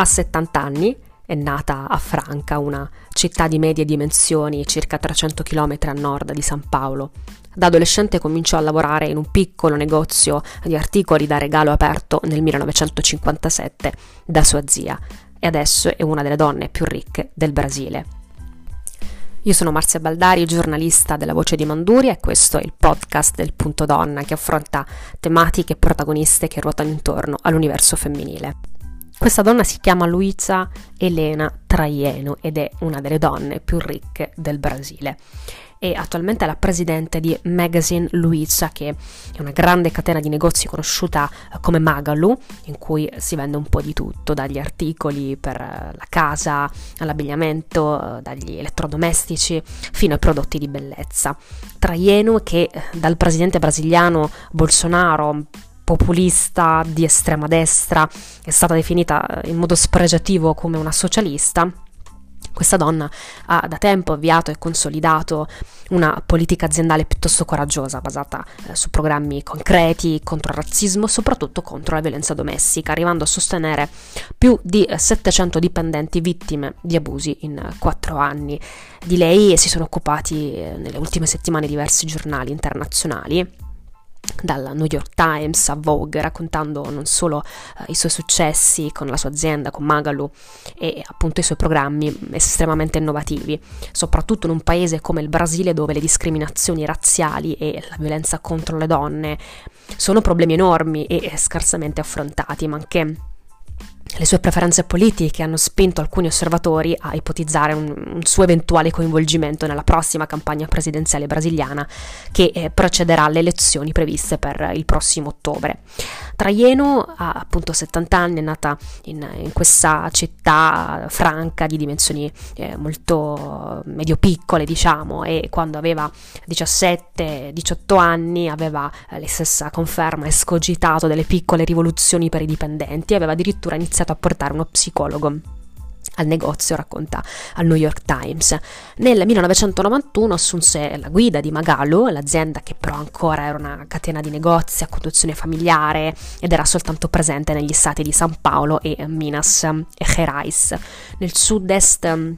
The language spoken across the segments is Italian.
Ha 70 anni, è nata a Franca, una città di medie dimensioni, circa 300 km a nord di San Paolo. Da adolescente cominciò a lavorare in un piccolo negozio di articoli da regalo aperto nel 1957 da sua zia e adesso è una delle donne più ricche del Brasile. Io sono Marzia Baldari, giornalista della Voce di Manduria e questo è il podcast del Punto Donna che affronta tematiche e protagoniste che ruotano intorno all'universo femminile. Questa donna si chiama Luisa Elena Traiano ed è una delle donne più ricche del Brasile. E attualmente è la presidente di Magazine Luisa, che è una grande catena di negozi conosciuta come Magalu, in cui si vende un po' di tutto, dagli articoli per la casa, all'abbigliamento, dagli elettrodomestici, fino ai prodotti di bellezza. Traiano, che dal presidente brasiliano Bolsonaro populista di estrema destra, è stata definita in modo spregiativo come una socialista, questa donna ha da tempo avviato e consolidato una politica aziendale piuttosto coraggiosa, basata eh, su programmi concreti contro il razzismo, soprattutto contro la violenza domestica, arrivando a sostenere più di 700 dipendenti vittime di abusi in quattro anni. Di lei si sono occupati eh, nelle ultime settimane diversi giornali internazionali dal New York Times a Vogue, raccontando non solo uh, i suoi successi con la sua azienda, con Magalu, e appunto i suoi programmi estremamente innovativi, soprattutto in un paese come il Brasile dove le discriminazioni razziali e la violenza contro le donne sono problemi enormi e scarsamente affrontati, ma anche le sue preferenze politiche hanno spinto alcuni osservatori a ipotizzare un, un suo eventuale coinvolgimento nella prossima campagna presidenziale brasiliana che eh, precederà le elezioni previste per il prossimo ottobre. Traiano ha appunto 70 anni, è nata in, in questa città franca di dimensioni eh, molto medio-piccole, diciamo, e quando aveva 17-18 anni aveva eh, la stessa conferma escogitato delle piccole rivoluzioni per i dipendenti, aveva addirittura iniziato a portare uno psicologo al negozio, racconta al New York Times. Nel 1991 assunse la guida di Magalu, l'azienda che però ancora era una catena di negozi a conduzione familiare ed era soltanto presente negli stati di San Paolo e Minas Gerais. Nel sud-est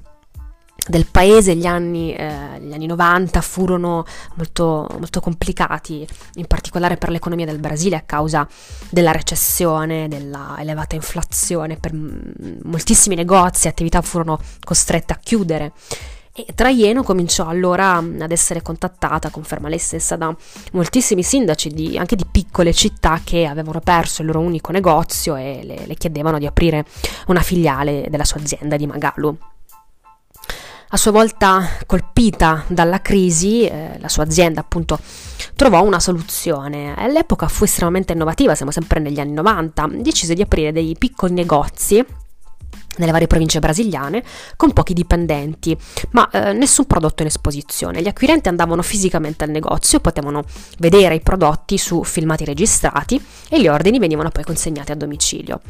del paese gli anni, eh, gli anni 90 furono molto, molto, complicati, in particolare per l'economia del Brasile a causa della recessione, della elevata inflazione, per moltissimi negozi e attività furono costrette a chiudere. E Traiano cominciò allora ad essere contattata, conferma lei stessa, da moltissimi sindaci di, anche di piccole città che avevano perso il loro unico negozio e le, le chiedevano di aprire una filiale della sua azienda di Magalu. A sua volta colpita dalla crisi, eh, la sua azienda appunto trovò una soluzione. All'epoca fu estremamente innovativa, siamo sempre negli anni 90, decise di aprire dei piccoli negozi nelle varie province brasiliane con pochi dipendenti, ma eh, nessun prodotto in esposizione. Gli acquirenti andavano fisicamente al negozio, potevano vedere i prodotti su filmati registrati e gli ordini venivano poi consegnati a domicilio.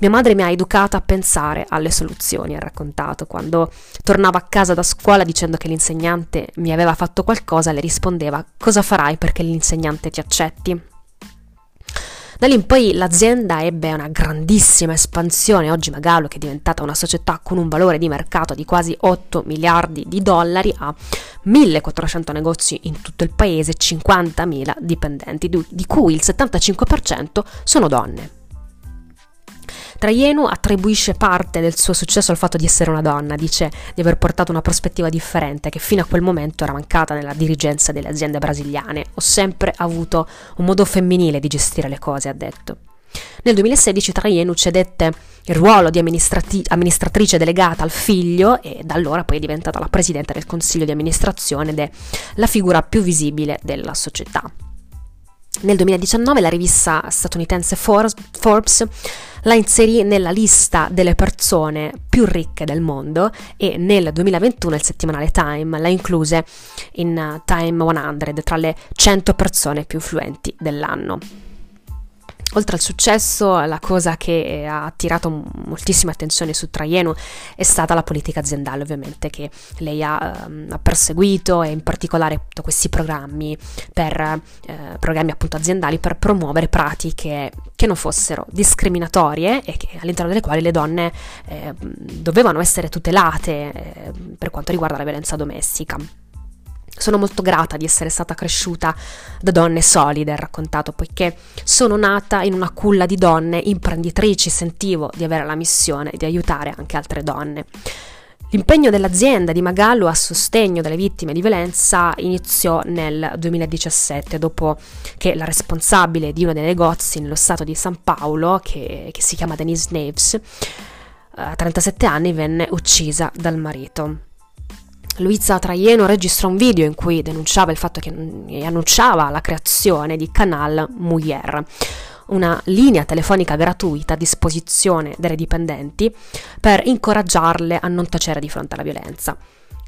Mia madre mi ha educata a pensare alle soluzioni, ha raccontato. Quando tornavo a casa da scuola dicendo che l'insegnante mi aveva fatto qualcosa, le rispondeva cosa farai perché l'insegnante ti accetti? Da lì in poi l'azienda ebbe una grandissima espansione, oggi Magalu che è diventata una società con un valore di mercato di quasi 8 miliardi di dollari, ha 1400 negozi in tutto il paese, 50.000 dipendenti, di cui il 75% sono donne. Traiano attribuisce parte del suo successo al fatto di essere una donna, dice di aver portato una prospettiva differente che fino a quel momento era mancata nella dirigenza delle aziende brasiliane. Ho sempre avuto un modo femminile di gestire le cose, ha detto. Nel 2016 Traiano cedette il ruolo di amministrati- amministratrice delegata al figlio e da allora poi è diventata la presidente del consiglio di amministrazione ed è la figura più visibile della società. Nel 2019 la rivista statunitense Forbes la inserì nella lista delle persone più ricche del mondo e nel 2021 il settimanale Time la incluse in uh, Time 100 tra le 100 persone più influenti dell'anno. Oltre al successo, la cosa che ha attirato moltissima attenzione su Traiano è stata la politica aziendale, ovviamente, che lei ha, um, ha perseguito e in particolare questi programmi, per, eh, programmi aziendali per promuovere pratiche che non fossero discriminatorie e che, all'interno delle quali le donne eh, dovevano essere tutelate eh, per quanto riguarda la violenza domestica. Sono molto grata di essere stata cresciuta da donne solide, raccontato, poiché sono nata in una culla di donne imprenditrici, sentivo di avere la missione di aiutare anche altre donne. L'impegno dell'azienda di Magallo a sostegno delle vittime di violenza iniziò nel 2017, dopo che la responsabile di uno dei negozi nello stato di San Paolo, che, che si chiama Denise Naves, a 37 anni venne uccisa dal marito. Luisa Traieno registra un video in cui denunciava il fatto che annunciava la creazione di Canal Mujer, una linea telefonica gratuita a disposizione delle dipendenti per incoraggiarle a non tacere di fronte alla violenza.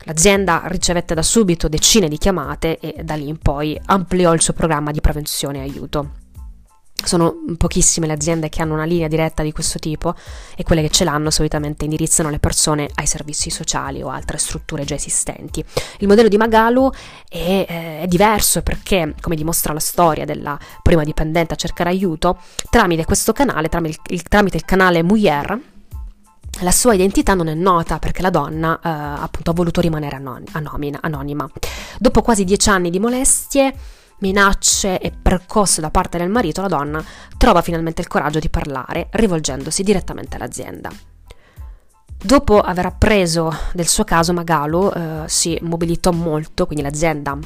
L'azienda ricevette da subito decine di chiamate e da lì in poi ampliò il suo programma di prevenzione e aiuto. Sono pochissime le aziende che hanno una linea diretta di questo tipo e quelle che ce l'hanno solitamente indirizzano le persone ai servizi sociali o altre strutture già esistenti. Il modello di Magalu è, eh, è diverso perché, come dimostra la storia della prima dipendente a cercare aiuto, tramite questo canale, tramite il, tramite il canale Muyer, la sua identità non è nota perché la donna eh, appunto ha voluto rimanere anon- anonima. Dopo quasi dieci anni di molestie, minacce e percosse da parte del marito, la donna trova finalmente il coraggio di parlare, rivolgendosi direttamente all'azienda. Dopo aver appreso del suo caso, Magalu eh, si mobilitò molto, quindi l'azienda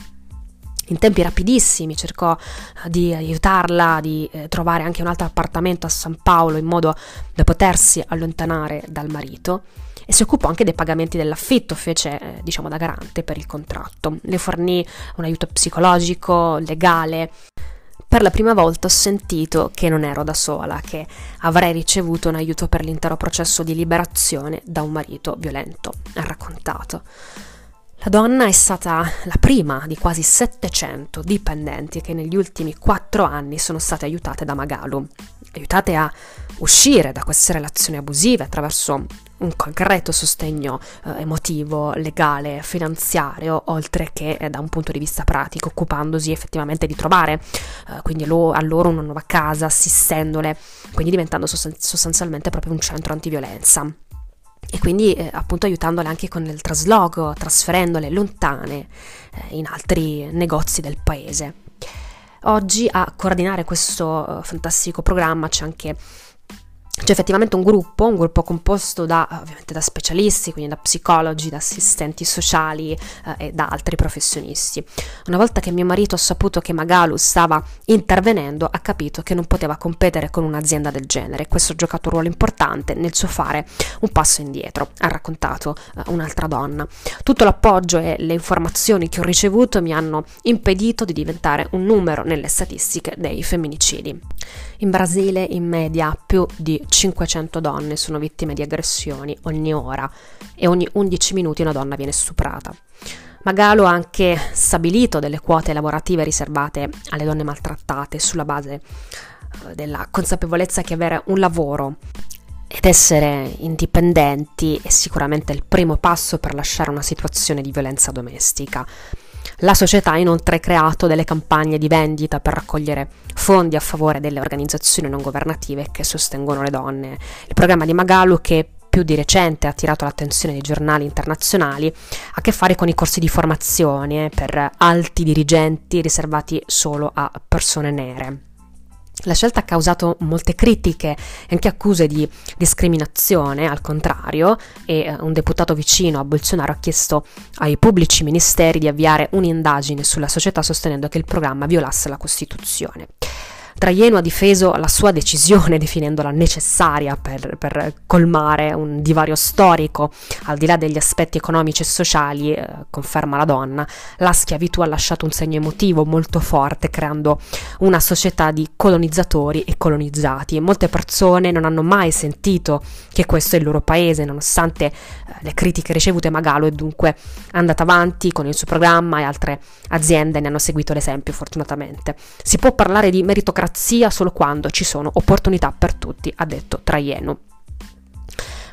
in tempi rapidissimi cercò eh, di aiutarla, di eh, trovare anche un altro appartamento a San Paolo in modo da potersi allontanare dal marito e si occupò anche dei pagamenti dell'affitto, fece eh, diciamo da garante per il contratto. Le fornì un aiuto psicologico, legale. Per la prima volta ho sentito che non ero da sola, che avrei ricevuto un aiuto per l'intero processo di liberazione da un marito violento, ha raccontato. La donna è stata la prima di quasi 700 dipendenti che negli ultimi quattro anni sono state aiutate da Magalu, aiutate a uscire da queste relazioni abusive attraverso un concreto sostegno eh, emotivo, legale, finanziario, oltre che eh, da un punto di vista pratico, occupandosi effettivamente di trovare eh, quindi lo, a loro una nuova casa, assistendole, quindi diventando sost- sostanzialmente proprio un centro antiviolenza. E quindi eh, appunto aiutandole anche con il trasloco, trasferendole lontane eh, in altri negozi del paese. Oggi a coordinare questo eh, fantastico programma c'è anche c'è effettivamente un gruppo, un gruppo composto da, ovviamente da specialisti, quindi da psicologi, da assistenti sociali eh, e da altri professionisti. Una volta che mio marito ha saputo che Magalu stava intervenendo, ha capito che non poteva competere con un'azienda del genere. Questo ha giocato un ruolo importante nel suo fare un passo indietro, ha raccontato eh, un'altra donna. Tutto l'appoggio e le informazioni che ho ricevuto mi hanno impedito di diventare un numero nelle statistiche dei femminicidi. In Brasile in media più di 500 donne sono vittime di aggressioni ogni ora e ogni 11 minuti una donna viene stuprata. Magalo ha anche stabilito delle quote lavorative riservate alle donne maltrattate sulla base eh, della consapevolezza che avere un lavoro ed essere indipendenti è sicuramente il primo passo per lasciare una situazione di violenza domestica. La società ha inoltre creato delle campagne di vendita per raccogliere fondi a favore delle organizzazioni non governative che sostengono le donne. Il programma di Magalu che più di recente ha attirato l'attenzione dei giornali internazionali ha a che fare con i corsi di formazione per alti dirigenti riservati solo a persone nere. La scelta ha causato molte critiche e anche accuse di discriminazione, al contrario, e eh, un deputato vicino a Bolsonaro ha chiesto ai pubblici ministeri di avviare un'indagine sulla società sostenendo che il programma violasse la Costituzione. Traiano ha difeso la sua decisione definendola necessaria per, per, colmare un divario storico, al di là degli aspetti economici e sociali, eh, conferma la donna, la schiavitù ha lasciato un segno emotivo molto forte, creando una società di colonizzatori e colonizzati. molte persone non hanno mai sentito che questo è il loro paese, nonostante eh, le critiche ricevute Magalo è dunque andata avanti con il suo programma e altre aziende ne hanno seguito l'esempio, fortunatamente. Si può parlare di meritocrazia democrazia solo quando ci sono opportunità per tutti, ha detto Traienu.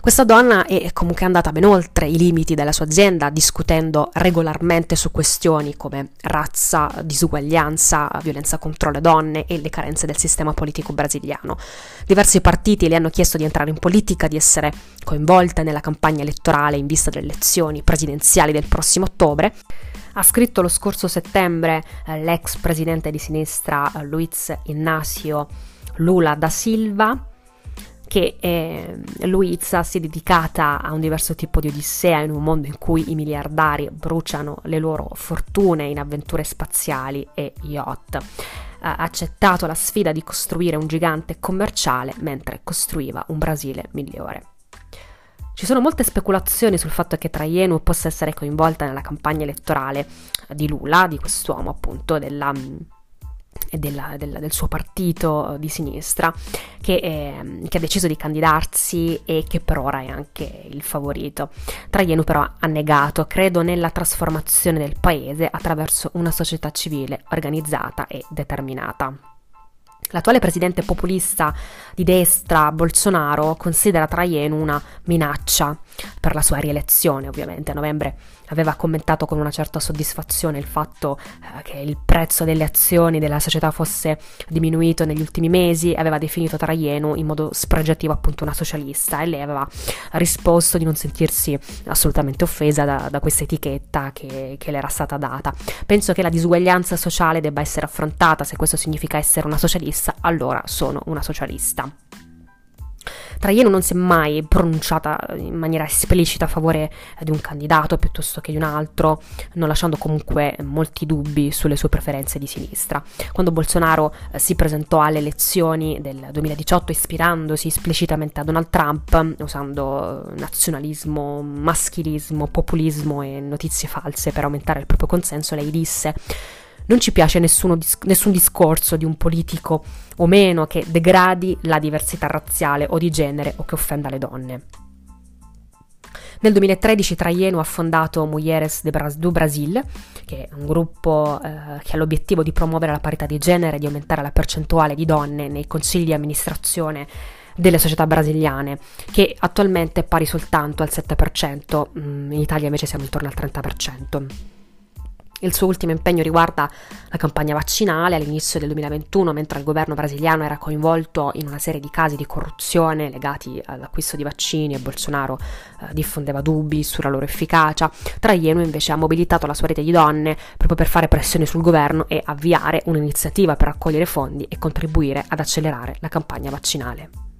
Questa donna è comunque andata ben oltre i limiti della sua azienda, discutendo regolarmente su questioni come razza, disuguaglianza, violenza contro le donne e le carenze del sistema politico brasiliano. Diversi partiti le hanno chiesto di entrare in politica, di essere coinvolte nella campagna elettorale in vista delle elezioni presidenziali del prossimo ottobre ha scritto lo scorso settembre eh, l'ex presidente di sinistra eh, Luiz Inácio Lula da Silva che eh, Luizza si è dedicata a un diverso tipo di odissea in un mondo in cui i miliardari bruciano le loro fortune in avventure spaziali e yacht. Ha accettato la sfida di costruire un gigante commerciale mentre costruiva un Brasile migliore. Ci sono molte speculazioni sul fatto che Traienu possa essere coinvolta nella campagna elettorale di Lula, di quest'uomo appunto della e della, della, del suo partito di sinistra che, eh, che, ha deciso di candidarsi e che per ora è anche il favorito. Traianu però ha negato, credo nella trasformazione del paese attraverso una società civile organizzata e determinata. L'attuale presidente populista di destra, Bolsonaro, considera Traienu una minaccia per la sua rielezione, ovviamente. A novembre aveva commentato con una certa soddisfazione il fatto eh, che il prezzo delle azioni della società fosse diminuito negli ultimi mesi, aveva definito Traienu in modo spregiativo appunto una socialista e lei aveva risposto di non sentirsi assolutamente offesa da, da questa etichetta che, che le era stata data. Penso che la disuguaglianza sociale debba essere affrontata, se questo significa essere una socialista, allora sono una socialista. Traiano non si è mai pronunciata in maniera esplicita a favore di un candidato piuttosto che di un altro, non lasciando comunque molti dubbi sulle sue preferenze di sinistra. Quando Bolsonaro eh, si presentò alle elezioni del 2018 ispirandosi esplicitamente a Donald Trump, usando nazionalismo, maschilismo, populismo e notizie false per aumentare il proprio consenso, lei disse non ci piace nessuno, nessun discorso di un politico o meno che degradi la diversità razziale o di genere o che offenda le donne. Nel 2013 Traiano ha fondato Mulheres do Brasil, che è un gruppo eh, che ha l'obiettivo di promuovere la parità di genere e di aumentare la percentuale di donne nei consigli di amministrazione delle società brasiliane, che attualmente è pari soltanto al 7%, mm, in Italia invece siamo intorno al 30%. Il suo ultimo impegno riguarda la campagna vaccinale all'inizio del 2021, mentre il governo brasiliano era coinvolto in una serie di casi di corruzione legati all'acquisto di vaccini e Bolsonaro eh, diffondeva dubbi sulla loro efficacia. Traiano invece ha mobilitato la sua rete di donne proprio per fare pressione sul governo e avviare un'iniziativa per raccogliere fondi e contribuire ad accelerare la campagna vaccinale.